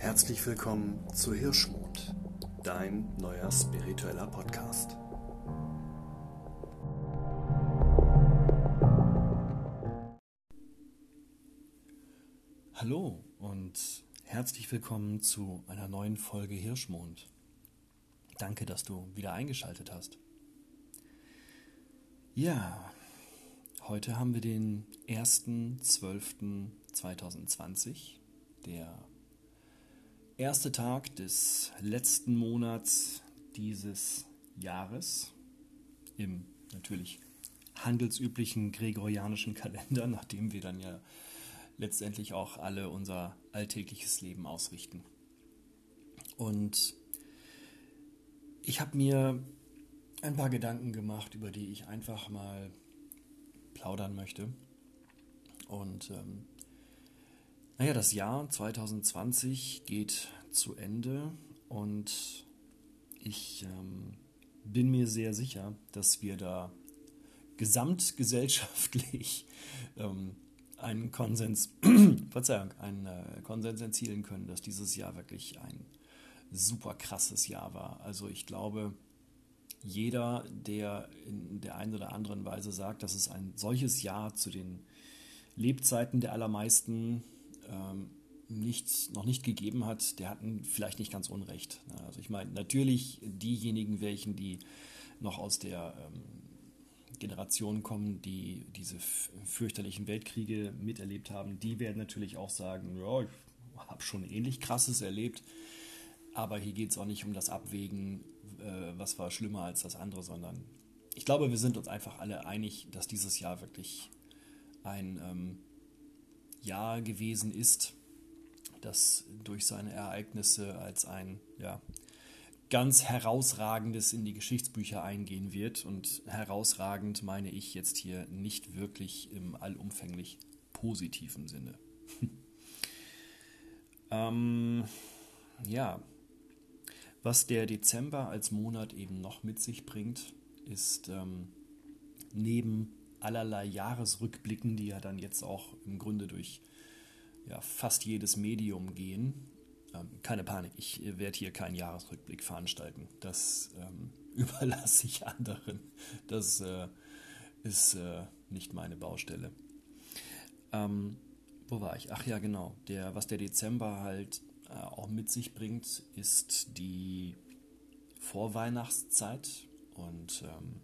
Herzlich willkommen zu Hirschmond, dein neuer spiritueller Podcast. Hallo und herzlich willkommen zu einer neuen Folge Hirschmond. Danke, dass du wieder eingeschaltet hast. Ja, heute haben wir den 1.12.2020, der erste Tag des letzten Monats dieses Jahres im natürlich handelsüblichen gregorianischen Kalender, nachdem wir dann ja letztendlich auch alle unser alltägliches Leben ausrichten. Und ich habe mir ein paar Gedanken gemacht, über die ich einfach mal plaudern möchte. Und ähm, naja, das Jahr 2020 geht zu Ende und ich ähm, bin mir sehr sicher, dass wir da gesamtgesellschaftlich ähm, einen Konsens, Verzeihung, einen äh, Konsens erzielen können, dass dieses Jahr wirklich ein super krasses Jahr war. Also ich glaube, jeder, der in der einen oder anderen Weise sagt, dass es ein solches Jahr zu den Lebzeiten der allermeisten ähm, nicht, noch nicht gegeben hat, der hat vielleicht nicht ganz unrecht. Also ich meine, natürlich diejenigen welchen, die noch aus der ähm, Generation kommen, die diese fürchterlichen Weltkriege miterlebt haben, die werden natürlich auch sagen, ja, ich habe schon ähnlich krasses erlebt, aber hier geht es auch nicht um das Abwägen, äh, was war schlimmer als das andere, sondern ich glaube, wir sind uns einfach alle einig, dass dieses Jahr wirklich ein ähm, Jahr gewesen ist, das durch seine Ereignisse als ein ja, ganz herausragendes in die Geschichtsbücher eingehen wird. Und herausragend meine ich jetzt hier nicht wirklich im allumfänglich positiven Sinne. ähm, ja, was der Dezember als Monat eben noch mit sich bringt, ist ähm, neben allerlei Jahresrückblicken, die ja dann jetzt auch im Grunde durch ja, fast jedes Medium gehen. Ähm, keine Panik, ich werde hier keinen Jahresrückblick veranstalten. Das ähm, überlasse ich anderen. Das äh, ist äh, nicht meine Baustelle. Ähm, wo war ich? Ach ja, genau. Der, was der Dezember halt äh, auch mit sich bringt, ist die Vorweihnachtszeit. Und ähm,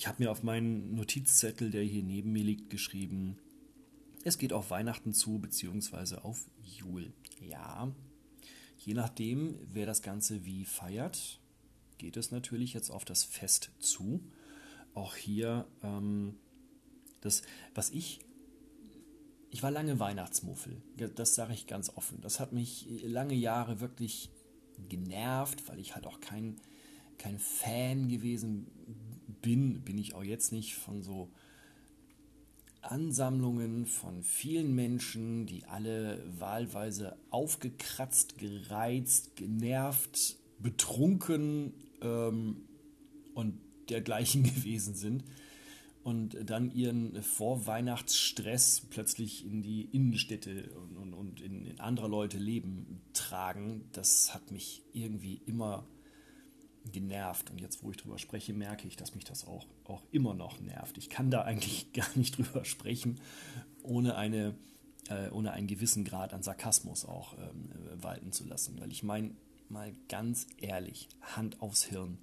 ich habe mir auf meinen Notizzettel, der hier neben mir liegt, geschrieben, es geht auf Weihnachten zu, beziehungsweise auf Jul. Ja, je nachdem, wer das Ganze wie feiert, geht es natürlich jetzt auf das Fest zu. Auch hier, ähm, das, was ich ich war lange Weihnachtsmuffel, das sage ich ganz offen. Das hat mich lange Jahre wirklich genervt, weil ich halt auch kein, kein Fan gewesen bin, bin ich auch jetzt nicht von so Ansammlungen von vielen Menschen, die alle wahlweise aufgekratzt, gereizt, genervt, betrunken ähm, und dergleichen gewesen sind und dann ihren Vorweihnachtsstress plötzlich in die Innenstädte und, und, und in, in andere Leute Leben tragen, das hat mich irgendwie immer genervt. Und jetzt, wo ich drüber spreche, merke ich, dass mich das auch, auch immer noch nervt. Ich kann da eigentlich gar nicht drüber sprechen, ohne, eine, äh, ohne einen gewissen Grad an Sarkasmus auch ähm, walten zu lassen. Weil ich meine, mal ganz ehrlich, Hand aufs Hirn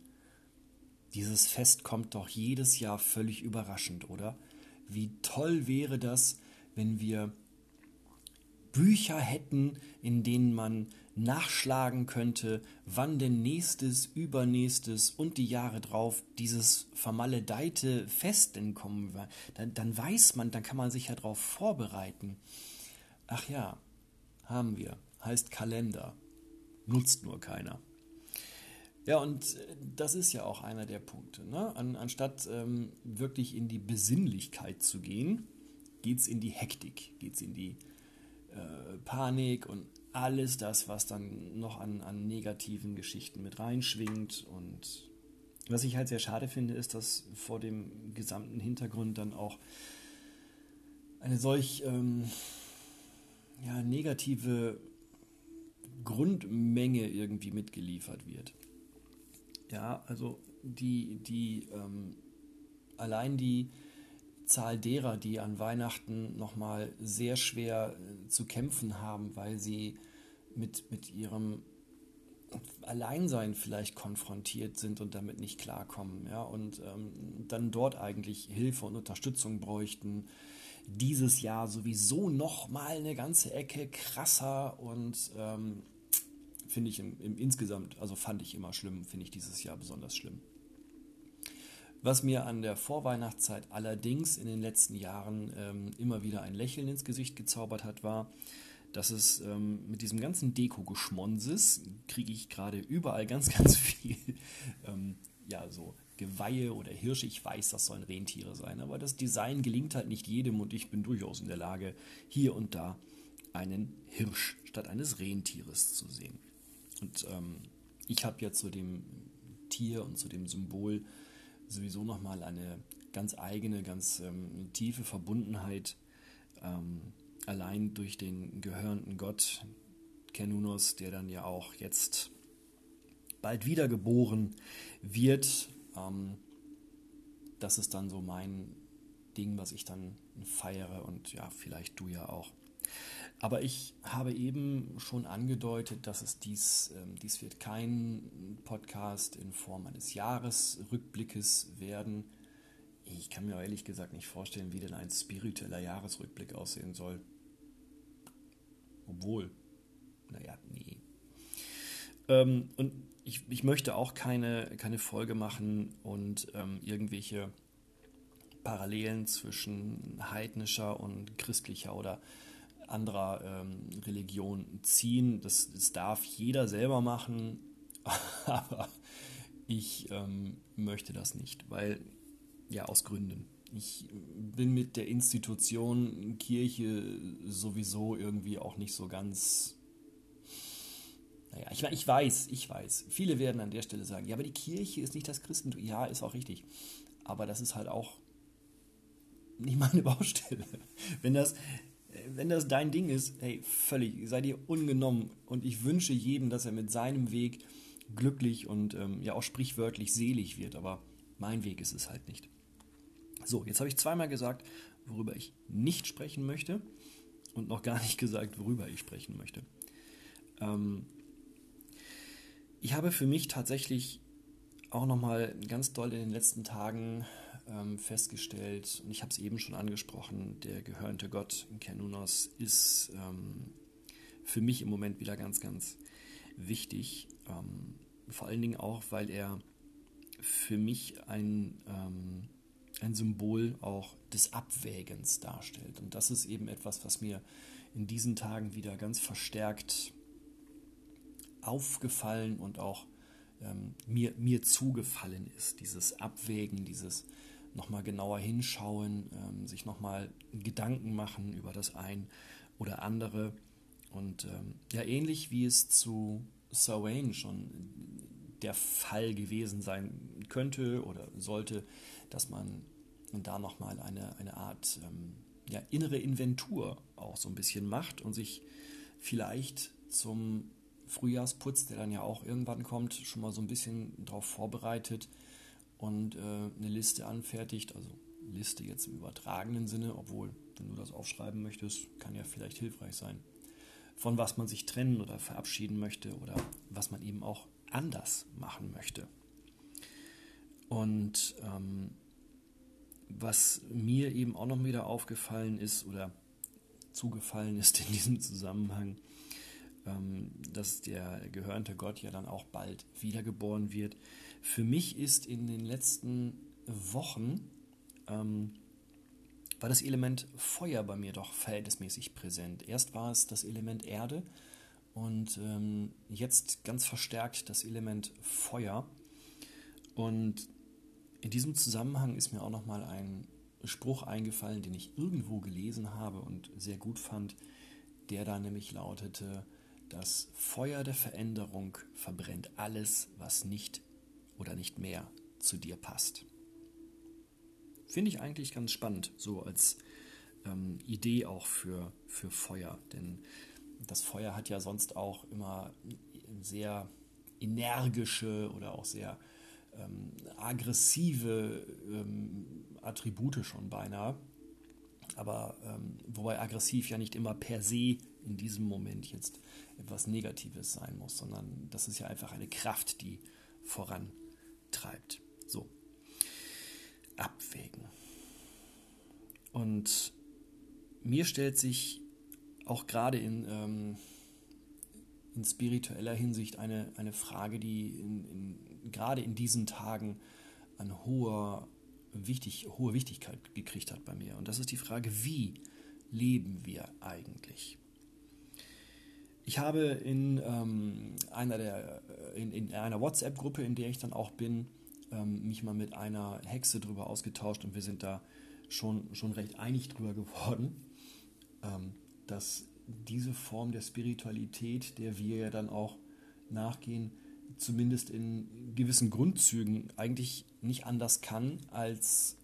dieses Fest kommt doch jedes Jahr völlig überraschend, oder? Wie toll wäre das, wenn wir Bücher hätten, in denen man nachschlagen könnte, wann denn nächstes, übernächstes und die Jahre drauf dieses vermaledeite Fest denn kommen wird. Dann, dann weiß man, dann kann man sich ja darauf vorbereiten. Ach ja, haben wir. Heißt Kalender. Nutzt nur keiner. Ja, und äh, das ist ja auch einer der Punkte. Ne? An, anstatt ähm, wirklich in die Besinnlichkeit zu gehen, geht es in die Hektik, geht es in die äh, Panik und alles das, was dann noch an, an negativen Geschichten mit reinschwingt. Und was ich halt sehr schade finde, ist, dass vor dem gesamten Hintergrund dann auch eine solch ähm, ja, negative Grundmenge irgendwie mitgeliefert wird. Ja, also die, die ähm, allein die Zahl derer, die an Weihnachten nochmal sehr schwer äh, zu kämpfen haben, weil sie mit, mit ihrem Alleinsein vielleicht konfrontiert sind und damit nicht klarkommen, ja, und ähm, dann dort eigentlich Hilfe und Unterstützung bräuchten. Dieses Jahr sowieso nochmal eine ganze Ecke krasser und ähm, finde ich im, im, insgesamt, also fand ich immer schlimm, finde ich dieses Jahr besonders schlimm. Was mir an der Vorweihnachtszeit allerdings in den letzten Jahren ähm, immer wieder ein Lächeln ins Gesicht gezaubert hat, war, dass es ähm, mit diesem ganzen Deko-Geschmonses kriege ich gerade überall ganz, ganz viel, ähm, ja, so Geweihe oder Hirsche. Ich weiß, das sollen Rentiere sein, aber das Design gelingt halt nicht jedem und ich bin durchaus in der Lage, hier und da einen Hirsch statt eines Rentieres zu sehen. Und ähm, ich habe ja zu dem Tier und zu dem Symbol sowieso nochmal eine ganz eigene, ganz ähm, tiefe Verbundenheit, ähm, allein durch den gehörenden Gott Kenunos, der dann ja auch jetzt bald wiedergeboren wird. Ähm, das ist dann so mein Ding, was ich dann feiere und ja, vielleicht du ja auch. Aber ich habe eben schon angedeutet, dass es dies, ähm, dies wird kein Podcast in Form eines Jahresrückblickes werden. Ich kann mir ehrlich gesagt nicht vorstellen, wie denn ein spiritueller Jahresrückblick aussehen soll. Obwohl, naja, nee. Ähm, und ich, ich möchte auch keine, keine Folge machen und ähm, irgendwelche Parallelen zwischen heidnischer und christlicher oder anderer ähm, Religion ziehen. Das, das darf jeder selber machen, aber ich ähm, möchte das nicht, weil, ja, aus Gründen. Ich bin mit der Institution Kirche sowieso irgendwie auch nicht so ganz. Naja, ich, ich weiß, ich weiß. Viele werden an der Stelle sagen, ja, aber die Kirche ist nicht das Christentum. Ja, ist auch richtig. Aber das ist halt auch nicht meine Baustelle. Wenn das, wenn das dein Ding ist, hey, völlig, sei dir ungenommen. Und ich wünsche jedem, dass er mit seinem Weg glücklich und ähm, ja auch sprichwörtlich selig wird. Aber mein Weg ist es halt nicht. So, jetzt habe ich zweimal gesagt, worüber ich nicht sprechen möchte und noch gar nicht gesagt, worüber ich sprechen möchte. Ähm, ich habe für mich tatsächlich auch nochmal ganz doll in den letzten Tagen ähm, festgestellt, und ich habe es eben schon angesprochen, der gehörnte Gott Kenunos ist ähm, für mich im Moment wieder ganz, ganz wichtig. Ähm, vor allen Dingen auch, weil er für mich ein, ähm, ein Symbol auch des Abwägens darstellt. Und das ist eben etwas, was mir in diesen Tagen wieder ganz verstärkt aufgefallen und auch ähm, mir, mir zugefallen ist. Dieses Abwägen, dieses nochmal genauer hinschauen, ähm, sich nochmal Gedanken machen über das ein oder andere. Und ähm, ja, ähnlich wie es zu Sawain schon der Fall gewesen sein könnte oder sollte, dass man da nochmal eine, eine Art ähm, ja, innere Inventur auch so ein bisschen macht und sich vielleicht zum Frühjahrsputz, der dann ja auch irgendwann kommt, schon mal so ein bisschen darauf vorbereitet, und äh, eine Liste anfertigt, also Liste jetzt im übertragenen Sinne, obwohl, wenn du das aufschreiben möchtest, kann ja vielleicht hilfreich sein, von was man sich trennen oder verabschieden möchte oder was man eben auch anders machen möchte. Und ähm, was mir eben auch noch wieder aufgefallen ist oder zugefallen ist in diesem Zusammenhang, ähm, dass der gehörnte Gott ja dann auch bald wiedergeboren wird. Für mich ist in den letzten Wochen ähm, war das Element Feuer bei mir doch verhältnismäßig präsent. Erst war es das Element Erde und ähm, jetzt ganz verstärkt das Element Feuer. Und in diesem Zusammenhang ist mir auch nochmal ein Spruch eingefallen, den ich irgendwo gelesen habe und sehr gut fand, der da nämlich lautete, das Feuer der Veränderung verbrennt alles, was nicht oder nicht mehr zu dir passt. Finde ich eigentlich ganz spannend, so als ähm, Idee auch für, für Feuer. Denn das Feuer hat ja sonst auch immer sehr energische oder auch sehr ähm, aggressive ähm, Attribute schon beinahe. Aber ähm, wobei aggressiv ja nicht immer per se in diesem Moment jetzt etwas Negatives sein muss, sondern das ist ja einfach eine Kraft, die vorantreibt. So. Abwägen. Und mir stellt sich auch gerade in, ähm, in spiritueller Hinsicht eine, eine Frage, die in, in, gerade in diesen Tagen an hoher, wichtig, hohe Wichtigkeit gekriegt hat bei mir. Und das ist die Frage, wie leben wir eigentlich? Ich habe in ähm, einer, der, in, in einer WhatsApp-Gruppe, in der ich dann auch bin, ähm, mich mal mit einer Hexe drüber ausgetauscht und wir sind da schon, schon recht einig drüber geworden, ähm, dass diese Form der Spiritualität, der wir ja dann auch nachgehen, zumindest in gewissen Grundzügen eigentlich nicht anders kann, als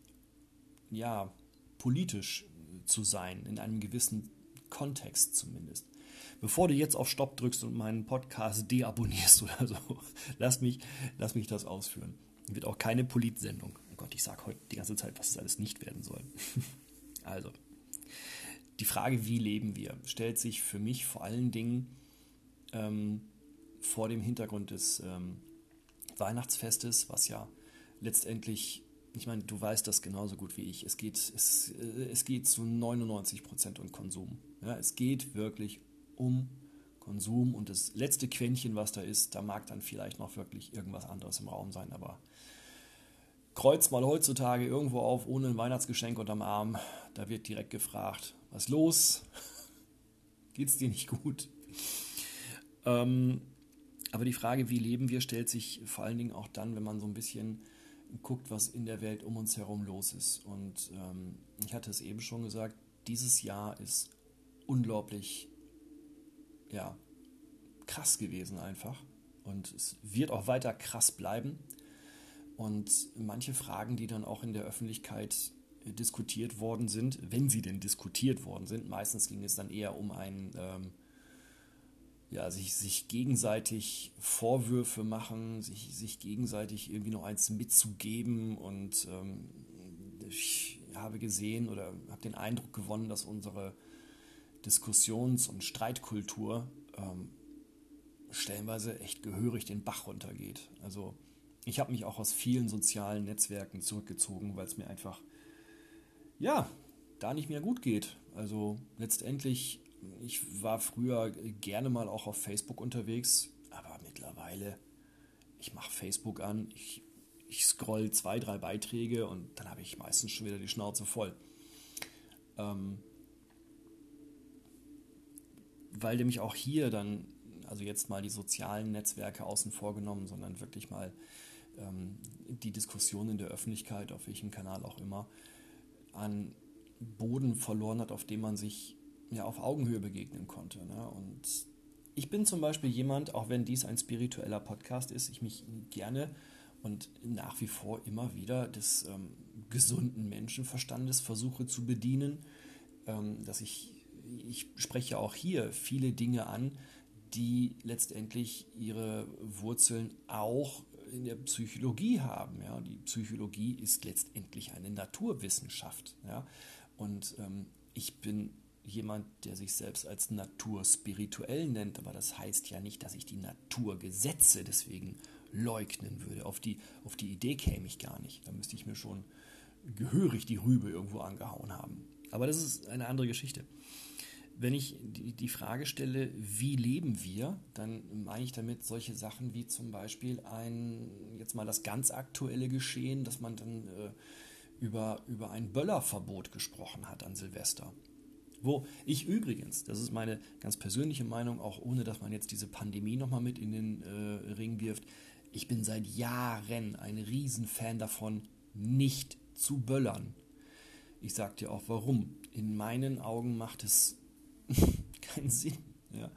ja, politisch zu sein, in einem gewissen Kontext zumindest. Bevor du jetzt auf Stopp drückst und meinen Podcast deabonnierst oder so, lass mich, lass mich das ausführen. Wird auch keine Politsendung. Oh Gott, ich sage heute die ganze Zeit, was es alles nicht werden soll. also, die Frage, wie leben wir, stellt sich für mich vor allen Dingen ähm, vor dem Hintergrund des ähm, Weihnachtsfestes, was ja letztendlich, ich meine, du weißt das genauso gut wie ich, es geht, es, äh, es geht zu 99 Prozent um Konsum. Ja, es geht wirklich um Konsum und das letzte Quäntchen, was da ist, da mag dann vielleicht noch wirklich irgendwas anderes im Raum sein, aber kreuz mal heutzutage irgendwo auf ohne ein Weihnachtsgeschenk unterm Arm, da wird direkt gefragt, was los? Geht's dir nicht gut? Ähm, aber die Frage, wie leben wir, stellt sich vor allen Dingen auch dann, wenn man so ein bisschen guckt, was in der Welt um uns herum los ist. Und ähm, ich hatte es eben schon gesagt, dieses Jahr ist unglaublich, ja, krass gewesen einfach. Und es wird auch weiter krass bleiben. Und manche Fragen, die dann auch in der Öffentlichkeit diskutiert worden sind, wenn sie denn diskutiert worden sind, meistens ging es dann eher um ein, ähm, ja, sich, sich gegenseitig Vorwürfe machen, sich, sich gegenseitig irgendwie noch eins mitzugeben. Und ähm, ich habe gesehen oder habe den Eindruck gewonnen, dass unsere Diskussions- und Streitkultur ähm, stellenweise echt gehörig den Bach runtergeht. Also ich habe mich auch aus vielen sozialen Netzwerken zurückgezogen, weil es mir einfach, ja, da nicht mehr gut geht. Also letztendlich, ich war früher gerne mal auch auf Facebook unterwegs, aber mittlerweile, ich mache Facebook an, ich, ich scroll zwei, drei Beiträge und dann habe ich meistens schon wieder die Schnauze voll. Ähm, weil nämlich auch hier dann, also jetzt mal die sozialen Netzwerke außen vor genommen, sondern wirklich mal ähm, die Diskussion in der Öffentlichkeit, auf welchem Kanal auch immer, an Boden verloren hat, auf dem man sich ja auf Augenhöhe begegnen konnte. Ne? Und ich bin zum Beispiel jemand, auch wenn dies ein spiritueller Podcast ist, ich mich gerne und nach wie vor immer wieder des ähm, gesunden Menschenverstandes versuche zu bedienen, ähm, dass ich, ich spreche auch hier viele Dinge an, die letztendlich ihre Wurzeln auch in der Psychologie haben. Ja? Die Psychologie ist letztendlich eine Naturwissenschaft. Ja? Und ähm, ich bin jemand, der sich selbst als naturspirituell nennt, aber das heißt ja nicht, dass ich die Naturgesetze deswegen leugnen würde. Auf die, auf die Idee käme ich gar nicht. Da müsste ich mir schon gehörig die Rübe irgendwo angehauen haben. Aber das ist eine andere Geschichte wenn ich die, Frage stelle, wie leben wir, dann meine ich damit solche Sachen wie zum Beispiel ein, jetzt mal das ganz aktuelle Geschehen, dass man dann äh, über, über ein Böllerverbot gesprochen hat an Silvester. Wo ich übrigens, das ist meine ganz persönliche Meinung, auch ohne dass man jetzt diese Pandemie nochmal mit in den äh, Ring wirft, ich bin seit Jahren ein Riesenfan davon, nicht zu böllern. Ich sage dir auch warum. In meinen Augen macht es keinen Sinn. Ja.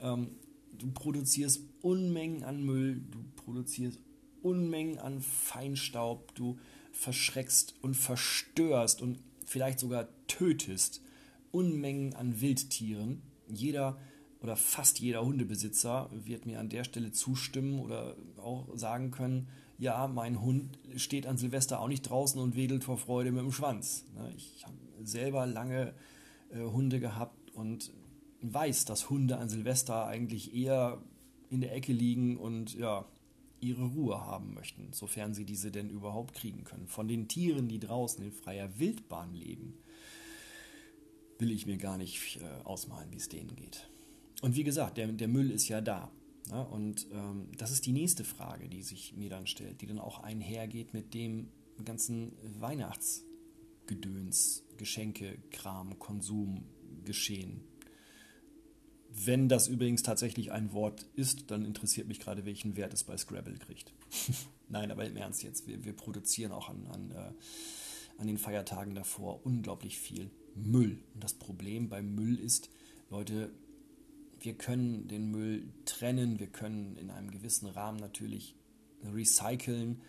Ähm, du produzierst Unmengen an Müll, du produzierst Unmengen an Feinstaub, du verschreckst und verstörst und vielleicht sogar tötest Unmengen an Wildtieren. Jeder oder fast jeder Hundebesitzer wird mir an der Stelle zustimmen oder auch sagen können, ja, mein Hund steht an Silvester auch nicht draußen und wedelt vor Freude mit dem Schwanz. Ne, ich habe selber lange äh, Hunde gehabt und weiß, dass Hunde an Silvester eigentlich eher in der Ecke liegen und ja, ihre Ruhe haben möchten, sofern sie diese denn überhaupt kriegen können. Von den Tieren, die draußen in freier Wildbahn leben, will ich mir gar nicht äh, ausmalen, wie es denen geht. Und wie gesagt, der, der Müll ist ja da. Ja, ne? und ähm, das ist die nächste Frage, die sich mir dann stellt, die dann auch einhergeht mit dem ganzen Weihnachtsgedöns, Geschenke, Kram, Konsum, Geschehen. Wenn das übrigens tatsächlich ein Wort ist, dann interessiert mich gerade, welchen Wert es bei Scrabble kriegt. Nein, aber im Ernst jetzt, wir, wir produzieren auch an, an, äh, an den Feiertagen davor unglaublich viel Müll. Und das Problem beim Müll ist, Leute, wir können den Müll trennen, wir können in einem gewissen Rahmen natürlich recyceln,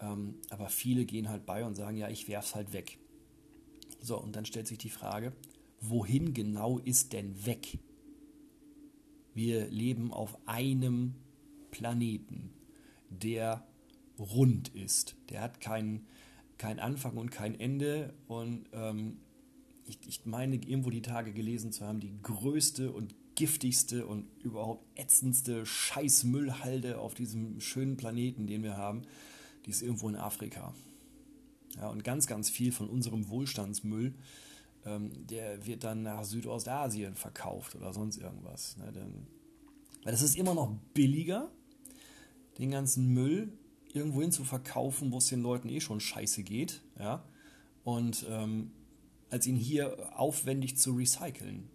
ähm, aber viele gehen halt bei und sagen, ja, ich werf's halt weg. So, und dann stellt sich die Frage, wohin genau ist denn weg? Wir leben auf einem Planeten, der rund ist. Der hat keinen kein Anfang und kein Ende. Und ähm, ich, ich meine, irgendwo die Tage gelesen zu haben, die größte und giftigste und überhaupt ätzendste Scheißmüllhalde auf diesem schönen Planeten, den wir haben, die ist irgendwo in Afrika. Ja, und ganz, ganz viel von unserem Wohlstandsmüll, ähm, der wird dann nach Südostasien verkauft oder sonst irgendwas. Ne? Denn, weil es ist immer noch billiger, den ganzen Müll irgendwo hin zu verkaufen, wo es den Leuten eh schon scheiße geht, ja, und ähm, als ihn hier aufwendig zu recyceln.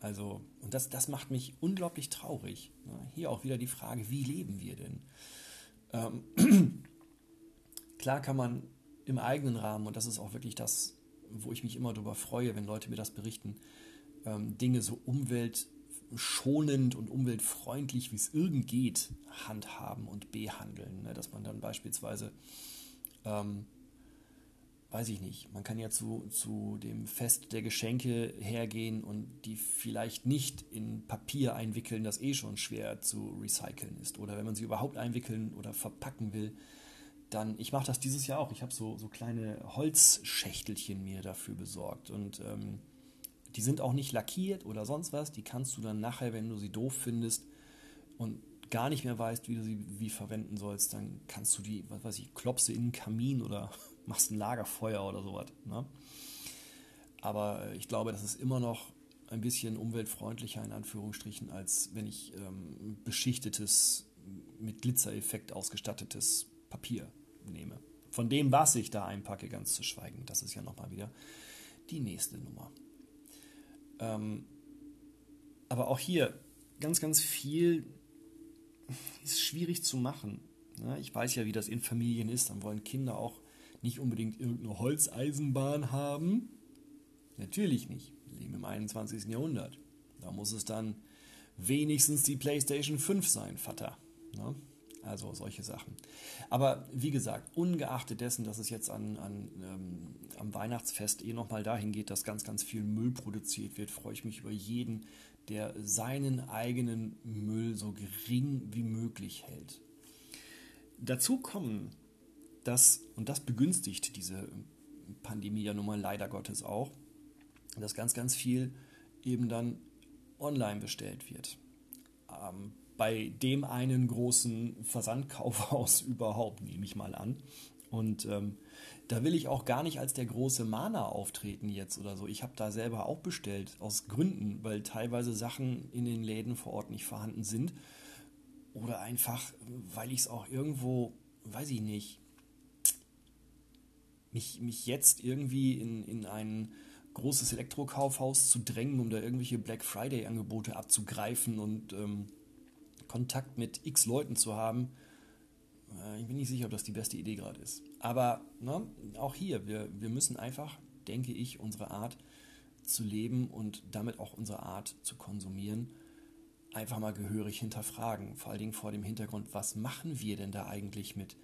Also, und das, das macht mich unglaublich traurig. Hier auch wieder die Frage, wie leben wir denn? Ähm, klar kann man im eigenen Rahmen, und das ist auch wirklich das, wo ich mich immer darüber freue, wenn Leute mir das berichten, ähm, Dinge so umweltschonend und umweltfreundlich, wie es irgend geht, handhaben und behandeln. Ne? Dass man dann beispielsweise ähm, weiß ich nicht, man kann ja zu, zu dem Fest der Geschenke hergehen und die vielleicht nicht in Papier einwickeln, das eh schon schwer zu recyceln ist. Oder wenn man sie überhaupt einwickeln oder verpacken will, dann, ich mache das dieses Jahr auch, ich habe so, so kleine Holzschächtelchen mir dafür besorgt. Und ähm, die sind auch nicht lackiert oder sonst was, die kannst du dann nachher, wenn du sie doof findest und gar nicht mehr weißt, wie du sie wie verwenden sollst, dann kannst du die, was weiß ich, klopse in den Kamin oder machst ein Lagerfeuer oder sowas. Ne? Aber äh, ich glaube, das ist immer noch ein bisschen umweltfreundlicher in Anführungsstrichen, als wenn ich ähm, beschichtetes, mit Glitzereffekt ausgestattetes Papier nehme. Von dem, was ich da einpacke, ganz zu schweigen. Das ist ja nochmal wieder die nächste Nummer. Ähm, aber auch hier ganz, ganz viel ist schwierig zu machen. Ne? Ich weiß ja, wie das in Familien ist. Dann wollen Kinder auch nicht unbedingt irgendeine Holzeisenbahn haben. Natürlich nicht. Wir leben im 21. Jahrhundert. Da muss es dann wenigstens die PlayStation 5 sein, Vater. Ne? Also solche Sachen. Aber wie gesagt, ungeachtet dessen, dass es jetzt an, an, ähm, am Weihnachtsfest eh nochmal dahin geht, dass ganz, ganz viel Müll produziert wird, freue ich mich über jeden, der seinen eigenen Müll so gering wie möglich hält. Dazu kommen das, und das begünstigt diese Pandemie ja nun mal leider Gottes auch, dass ganz, ganz viel eben dann online bestellt wird. Ähm, bei dem einen großen Versandkaufhaus überhaupt, nehme ich mal an. Und ähm, da will ich auch gar nicht als der große Mana auftreten jetzt oder so. Ich habe da selber auch bestellt, aus Gründen, weil teilweise Sachen in den Läden vor Ort nicht vorhanden sind. Oder einfach, weil ich es auch irgendwo, weiß ich nicht, mich, mich jetzt irgendwie in, in ein großes Elektrokaufhaus zu drängen, um da irgendwelche Black Friday-Angebote abzugreifen und ähm, Kontakt mit x Leuten zu haben, äh, ich bin nicht sicher, ob das die beste Idee gerade ist. Aber ne, auch hier, wir, wir müssen einfach, denke ich, unsere Art zu leben und damit auch unsere Art zu konsumieren, einfach mal gehörig hinterfragen. Vor allen Dingen vor dem Hintergrund, was machen wir denn da eigentlich mit,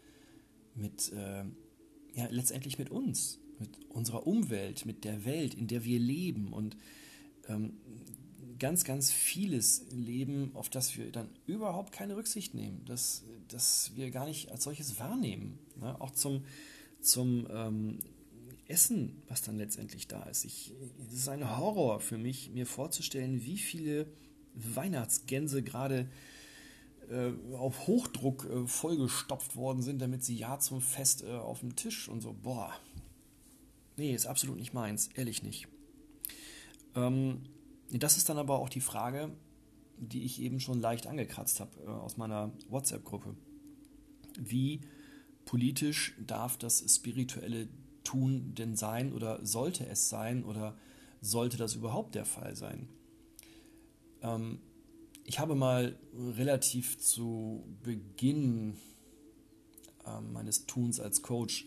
mit äh, ja, letztendlich mit uns, mit unserer Umwelt, mit der Welt, in der wir leben. Und ähm, ganz, ganz vieles Leben, auf das wir dann überhaupt keine Rücksicht nehmen, dass, dass wir gar nicht als solches wahrnehmen. Ne? Auch zum, zum ähm, Essen, was dann letztendlich da ist. Es ist ein Horror für mich, mir vorzustellen, wie viele Weihnachtsgänse gerade äh, auf Hochdruck äh, vollgestopft worden sind, damit sie ja zum Fest äh, auf dem Tisch und so. Boah. Nee, ist absolut nicht meins, ehrlich nicht. Ähm, das ist dann aber auch die Frage, die ich eben schon leicht angekratzt habe äh, aus meiner WhatsApp-Gruppe. Wie politisch darf das spirituelle Tun denn sein oder sollte es sein oder sollte das überhaupt der Fall sein? Ähm, ich habe mal relativ zu Beginn äh, meines Tuns als Coach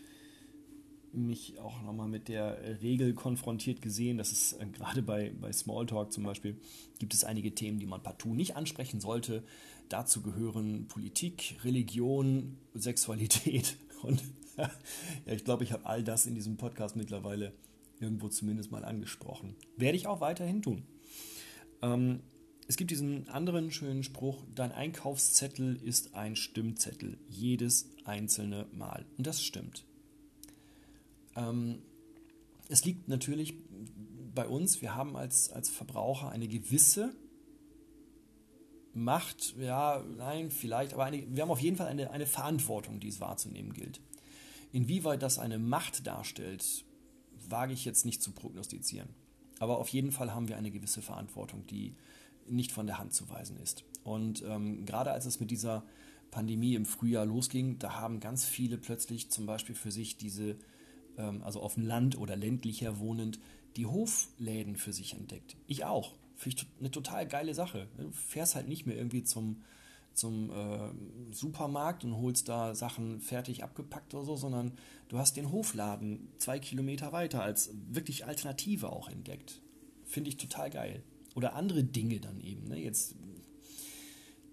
mich auch nochmal mit der Regel konfrontiert gesehen, dass es äh, gerade bei, bei Smalltalk zum Beispiel gibt es einige Themen, die man partout nicht ansprechen sollte. Dazu gehören Politik, Religion, Sexualität und ja, ich glaube, ich habe all das in diesem Podcast mittlerweile irgendwo zumindest mal angesprochen. Werde ich auch weiterhin tun. Ähm, es gibt diesen anderen schönen Spruch, dein Einkaufszettel ist ein Stimmzettel, jedes einzelne Mal. Und das stimmt. Ähm, es liegt natürlich bei uns, wir haben als, als Verbraucher eine gewisse Macht, ja, nein, vielleicht, aber eine, wir haben auf jeden Fall eine, eine Verantwortung, die es wahrzunehmen gilt. Inwieweit das eine Macht darstellt, wage ich jetzt nicht zu prognostizieren. Aber auf jeden Fall haben wir eine gewisse Verantwortung, die nicht von der Hand zu weisen ist. Und ähm, gerade als es mit dieser Pandemie im Frühjahr losging, da haben ganz viele plötzlich zum Beispiel für sich diese, ähm, also auf dem Land oder ländlicher wohnend, die Hofläden für sich entdeckt. Ich auch. Finde ich eine total geile Sache. Du fährst halt nicht mehr irgendwie zum, zum äh, Supermarkt und holst da Sachen fertig abgepackt oder so, sondern du hast den Hofladen zwei Kilometer weiter als wirklich Alternative auch entdeckt. Finde ich total geil oder andere Dinge dann eben, ne, jetzt,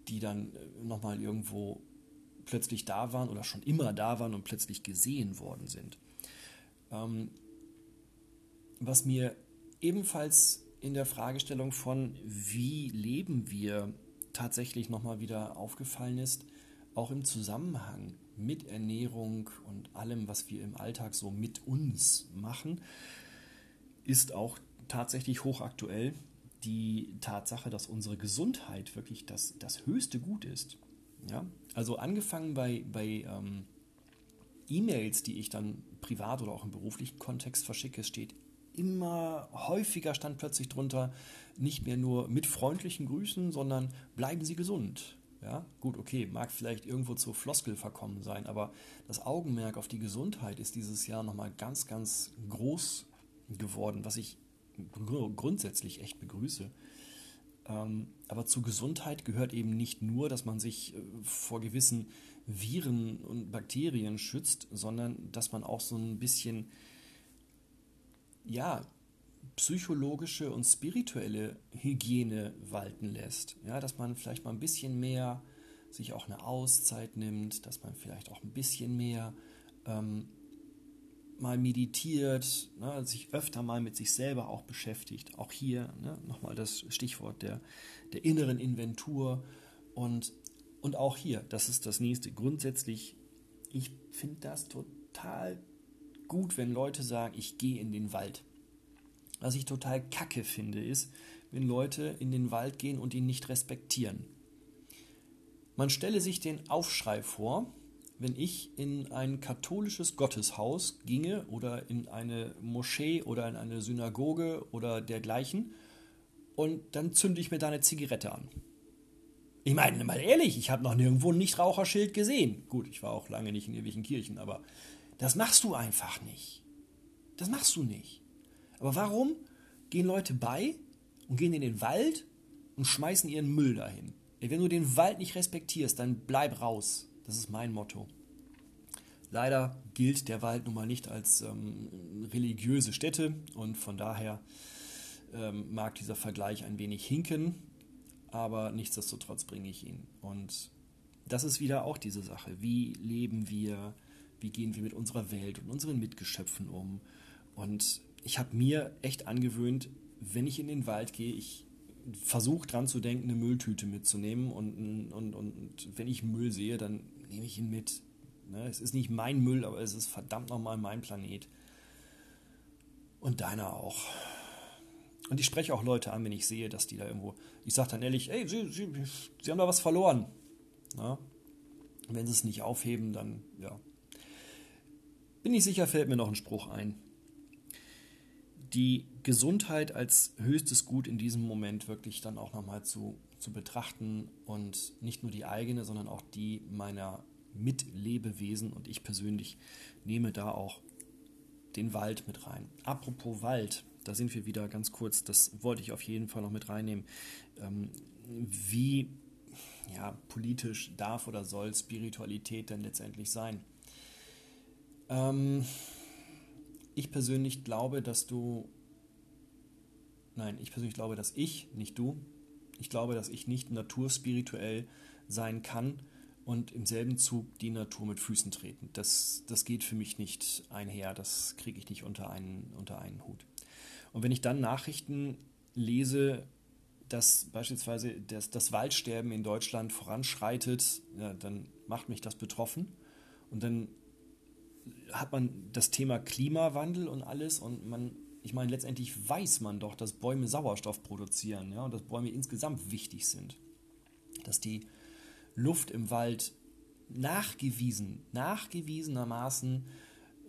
die dann äh, nochmal irgendwo plötzlich da waren oder schon immer da waren und plötzlich gesehen worden sind. Ähm, was mir ebenfalls in der Fragestellung von, wie leben wir, tatsächlich nochmal wieder aufgefallen ist, auch im Zusammenhang mit Ernährung und allem, was wir im Alltag so mit uns machen, ist auch tatsächlich hochaktuell die Tatsache, dass unsere Gesundheit wirklich das, das höchste Gut ist. Ja? Also angefangen bei, bei ähm, E-Mails, die ich dann privat oder auch im beruflichen Kontext verschicke, steht immer häufiger stand plötzlich drunter, nicht mehr nur mit freundlichen Grüßen, sondern bleiben Sie gesund. Ja, gut, okay, mag vielleicht irgendwo zur Floskel verkommen sein, aber das Augenmerk auf die Gesundheit ist dieses Jahr nochmal ganz, ganz groß geworden, was ich grundsätzlich echt begrüße. Ähm, aber zu Gesundheit gehört eben nicht nur, dass man sich äh, vor gewissen Viren und Bakterien schützt, sondern dass man auch so ein bisschen, ja, psychologische und spirituelle Hygiene walten lässt. Ja, dass man vielleicht mal ein bisschen mehr sich auch eine Auszeit nimmt, dass man vielleicht auch ein bisschen mehr ähm, mal meditiert, ne, sich öfter mal mit sich selber auch beschäftigt. Auch hier ne, nochmal das Stichwort der, der inneren Inventur. Und, und auch hier, das ist das nächste. Grundsätzlich, ich finde das total gut, wenn Leute sagen, ich gehe in den Wald. Was ich total kacke finde, ist, wenn Leute in den Wald gehen und ihn nicht respektieren. Man stelle sich den Aufschrei vor, wenn ich in ein katholisches Gotteshaus ginge oder in eine Moschee oder in eine Synagoge oder dergleichen und dann zünde ich mir da eine Zigarette an. Ich meine, mal ehrlich, ich habe noch nirgendwo ein Nichtraucherschild gesehen. Gut, ich war auch lange nicht in irgendwelchen Kirchen, aber das machst du einfach nicht. Das machst du nicht. Aber warum gehen Leute bei und gehen in den Wald und schmeißen ihren Müll dahin? Wenn du den Wald nicht respektierst, dann bleib raus. Das ist mein Motto. Leider gilt der Wald nun mal nicht als ähm, religiöse Stätte und von daher ähm, mag dieser Vergleich ein wenig hinken, aber nichtsdestotrotz bringe ich ihn. Und das ist wieder auch diese Sache. Wie leben wir? Wie gehen wir mit unserer Welt und unseren Mitgeschöpfen um? Und ich habe mir echt angewöhnt, wenn ich in den Wald gehe, ich versuche dran zu denken, eine Mülltüte mitzunehmen und, und, und wenn ich Müll sehe, dann nehme ich ihn mit. Ne? Es ist nicht mein Müll, aber es ist verdammt nochmal mein Planet. Und deiner auch. Und ich spreche auch Leute an, wenn ich sehe, dass die da irgendwo. Ich sage dann ehrlich, ey, sie, sie, sie haben da was verloren. Ja? Wenn sie es nicht aufheben, dann ja. Bin ich sicher, fällt mir noch ein Spruch ein. Die Gesundheit als höchstes Gut in diesem Moment wirklich dann auch nochmal zu, zu betrachten und nicht nur die eigene, sondern auch die meiner Mitlebewesen und ich persönlich nehme da auch den Wald mit rein. Apropos Wald, da sind wir wieder ganz kurz, das wollte ich auf jeden Fall noch mit reinnehmen. Ähm, wie ja, politisch darf oder soll Spiritualität denn letztendlich sein? Ähm, ich persönlich glaube, dass du, nein, ich persönlich glaube, dass ich, nicht du, ich glaube, dass ich nicht naturspirituell sein kann und im selben Zug die Natur mit Füßen treten. Das, das geht für mich nicht einher, das kriege ich nicht unter einen, unter einen Hut. Und wenn ich dann Nachrichten lese, dass beispielsweise das, das Waldsterben in Deutschland voranschreitet, ja, dann macht mich das betroffen. Und dann hat man das Thema Klimawandel und alles und man, ich meine, letztendlich weiß man doch, dass Bäume Sauerstoff produzieren ja, und dass Bäume insgesamt wichtig sind. Dass die Luft im Wald nachgewiesen, nachgewiesenermaßen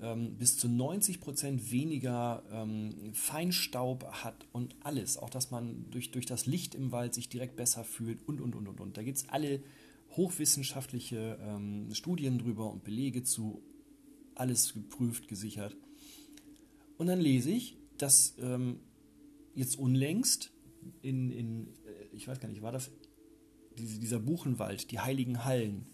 ähm, bis zu 90 Prozent weniger ähm, Feinstaub hat und alles. Auch, dass man durch, durch das Licht im Wald sich direkt besser fühlt und, und, und, und, und. Da gibt es alle hochwissenschaftliche ähm, Studien drüber und Belege zu. Alles geprüft, gesichert. Und dann lese ich, dass ähm, jetzt unlängst in, in, äh, ich weiß gar nicht, war das dieser Buchenwald, die Heiligen Hallen,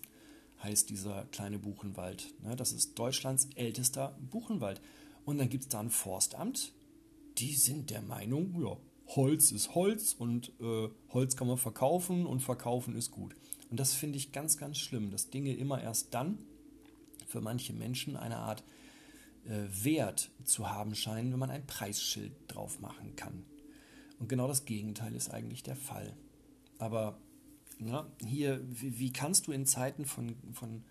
heißt dieser kleine Buchenwald. Ne? Das ist Deutschlands ältester Buchenwald. Und dann gibt es da ein Forstamt, die sind der Meinung, ja, Holz ist Holz und äh, Holz kann man verkaufen und verkaufen ist gut. Und das finde ich ganz, ganz schlimm, dass Dinge immer erst dann für manche Menschen eine Art Wert zu haben scheinen, wenn man ein Preisschild drauf machen kann. Und genau das Gegenteil ist eigentlich der Fall. Aber ja, hier, wie, wie, kannst du in Zeiten von, von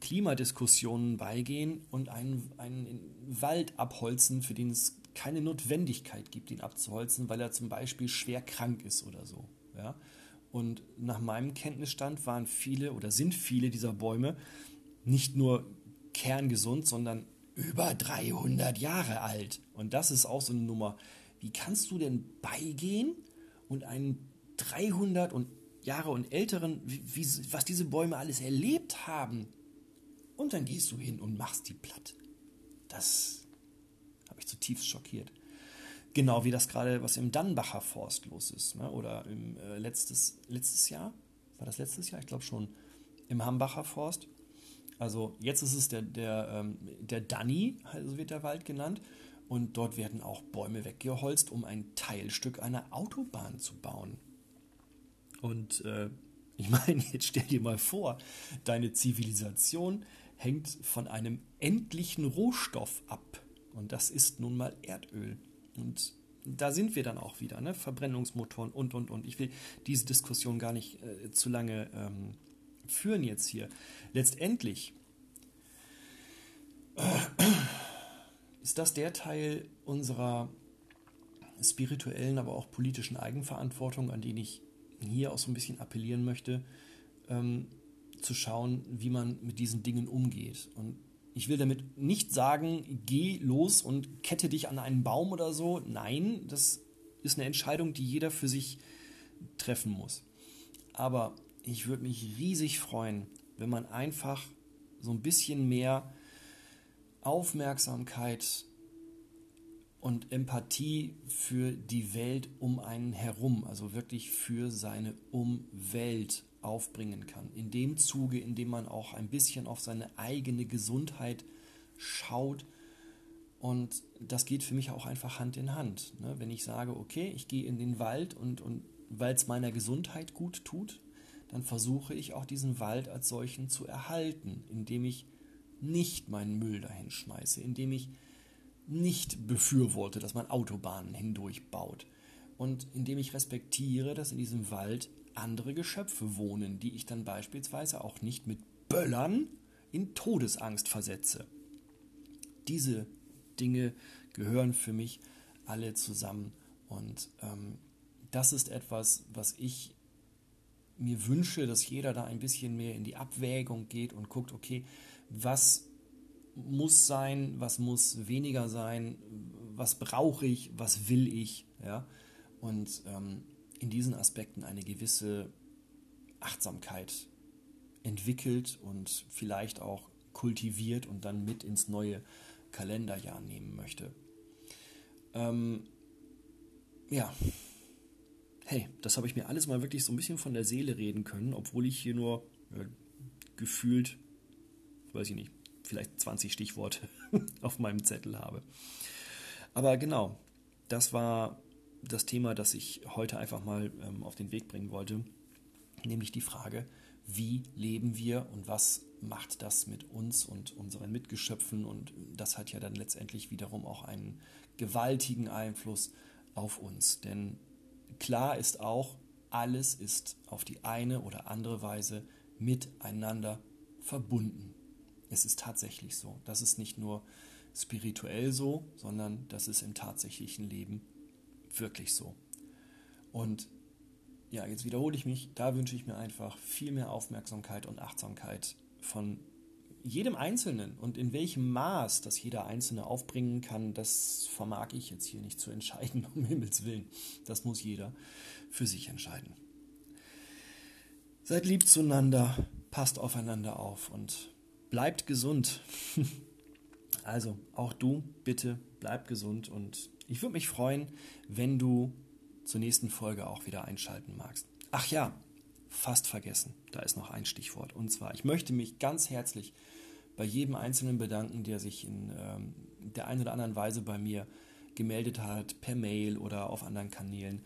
Klimadiskussionen beigehen und einen, einen Wald abholzen, für den es keine Notwendigkeit gibt, ihn abzuholzen, weil er zum Beispiel schwer krank ist oder so. Ja? Und nach meinem Kenntnisstand waren viele oder sind viele dieser Bäume nicht nur kerngesund, sondern über 300 Jahre alt. Und das ist auch so eine Nummer. Wie kannst du denn beigehen und einen 300 und Jahre und Älteren, wie, was diese Bäume alles erlebt haben. Und dann gehst du hin und machst die platt. Das habe ich zutiefst schockiert. Genau wie das gerade, was im Dannbacher Forst los ist. Ne? Oder im äh, letztes, letztes Jahr, war das letztes Jahr? Ich glaube schon, im Hambacher Forst. Also jetzt ist es der, der, ähm, der Danny, also wird der Wald genannt. Und dort werden auch Bäume weggeholzt, um ein Teilstück einer Autobahn zu bauen. Und äh, ich meine, jetzt stell dir mal vor, deine Zivilisation hängt von einem endlichen Rohstoff ab. Und das ist nun mal Erdöl. Und da sind wir dann auch wieder, ne? Verbrennungsmotoren und, und, und. Ich will diese Diskussion gar nicht äh, zu lange ähm, führen jetzt hier. Letztendlich äh, ist das der Teil unserer spirituellen, aber auch politischen Eigenverantwortung, an den ich hier auch so ein bisschen appellieren möchte, ähm, zu schauen, wie man mit diesen Dingen umgeht. Und ich will damit nicht sagen, geh los und kette dich an einen Baum oder so. Nein, das ist eine Entscheidung, die jeder für sich treffen muss. Aber ich würde mich riesig freuen, wenn man einfach so ein bisschen mehr Aufmerksamkeit und Empathie für die Welt um einen herum, also wirklich für seine Umwelt aufbringen kann. In dem Zuge, in dem man auch ein bisschen auf seine eigene Gesundheit schaut. Und das geht für mich auch einfach Hand in Hand. Ne? Wenn ich sage, okay, ich gehe in den Wald und, und weil es meiner Gesundheit gut tut, dann versuche ich auch diesen Wald als solchen zu erhalten, indem ich nicht meinen Müll dahin schmeiße, indem ich nicht befürworte, dass man Autobahnen hindurch baut. und indem ich respektiere, dass in diesem Wald andere Geschöpfe wohnen, die ich dann beispielsweise auch nicht mit Böllern in Todesangst versetze. Diese Dinge gehören für mich alle zusammen und ähm, das ist etwas, was ich mir wünsche, dass jeder da ein bisschen mehr in die Abwägung geht und guckt, okay, was muss sein, was muss weniger sein, was brauche ich, was will ich, ja, und ähm, in diesen Aspekten eine gewisse Achtsamkeit entwickelt und vielleicht auch kultiviert und dann mit ins neue Kalenderjahr nehmen möchte. Ähm, ja, hey, das habe ich mir alles mal wirklich so ein bisschen von der Seele reden können, obwohl ich hier nur äh, gefühlt, weiß ich nicht, vielleicht 20 Stichworte auf meinem Zettel habe. Aber genau, das war das Thema, das ich heute einfach mal ähm, auf den Weg bringen wollte, nämlich die Frage, wie leben wir und was macht das mit uns und unseren Mitgeschöpfen und das hat ja dann letztendlich wiederum auch einen gewaltigen Einfluss auf uns, denn Klar ist auch, alles ist auf die eine oder andere Weise miteinander verbunden. Es ist tatsächlich so. Das ist nicht nur spirituell so, sondern das ist im tatsächlichen Leben wirklich so. Und ja, jetzt wiederhole ich mich, da wünsche ich mir einfach viel mehr Aufmerksamkeit und Achtsamkeit von jedem Einzelnen und in welchem Maß das jeder Einzelne aufbringen kann, das vermag ich jetzt hier nicht zu entscheiden, um Himmels Willen. Das muss jeder für sich entscheiden. Seid lieb zueinander, passt aufeinander auf und bleibt gesund. also, auch du, bitte bleib gesund und ich würde mich freuen, wenn du zur nächsten Folge auch wieder einschalten magst. Ach ja, fast vergessen. Da ist noch ein Stichwort. Und zwar, ich möchte mich ganz herzlich bei jedem Einzelnen bedanken, der sich in ähm, der einen oder anderen Weise bei mir gemeldet hat, per Mail oder auf anderen Kanälen.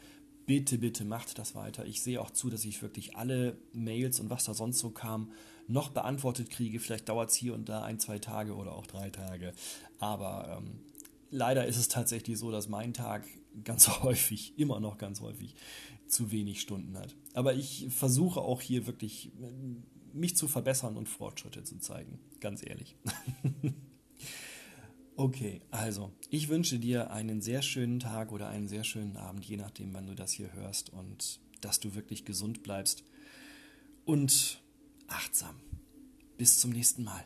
Bitte, bitte macht das weiter. Ich sehe auch zu, dass ich wirklich alle Mails und was da sonst so kam, noch beantwortet kriege. Vielleicht dauert es hier und da ein, zwei Tage oder auch drei Tage. Aber ähm, leider ist es tatsächlich so, dass mein Tag ganz häufig, immer noch ganz häufig, zu wenig Stunden hat. Aber ich versuche auch hier wirklich äh, mich zu verbessern und Fortschritte zu zeigen. Ganz ehrlich. okay, also ich wünsche dir einen sehr schönen Tag oder einen sehr schönen Abend, je nachdem, wann du das hier hörst und dass du wirklich gesund bleibst und achtsam. Bis zum nächsten Mal.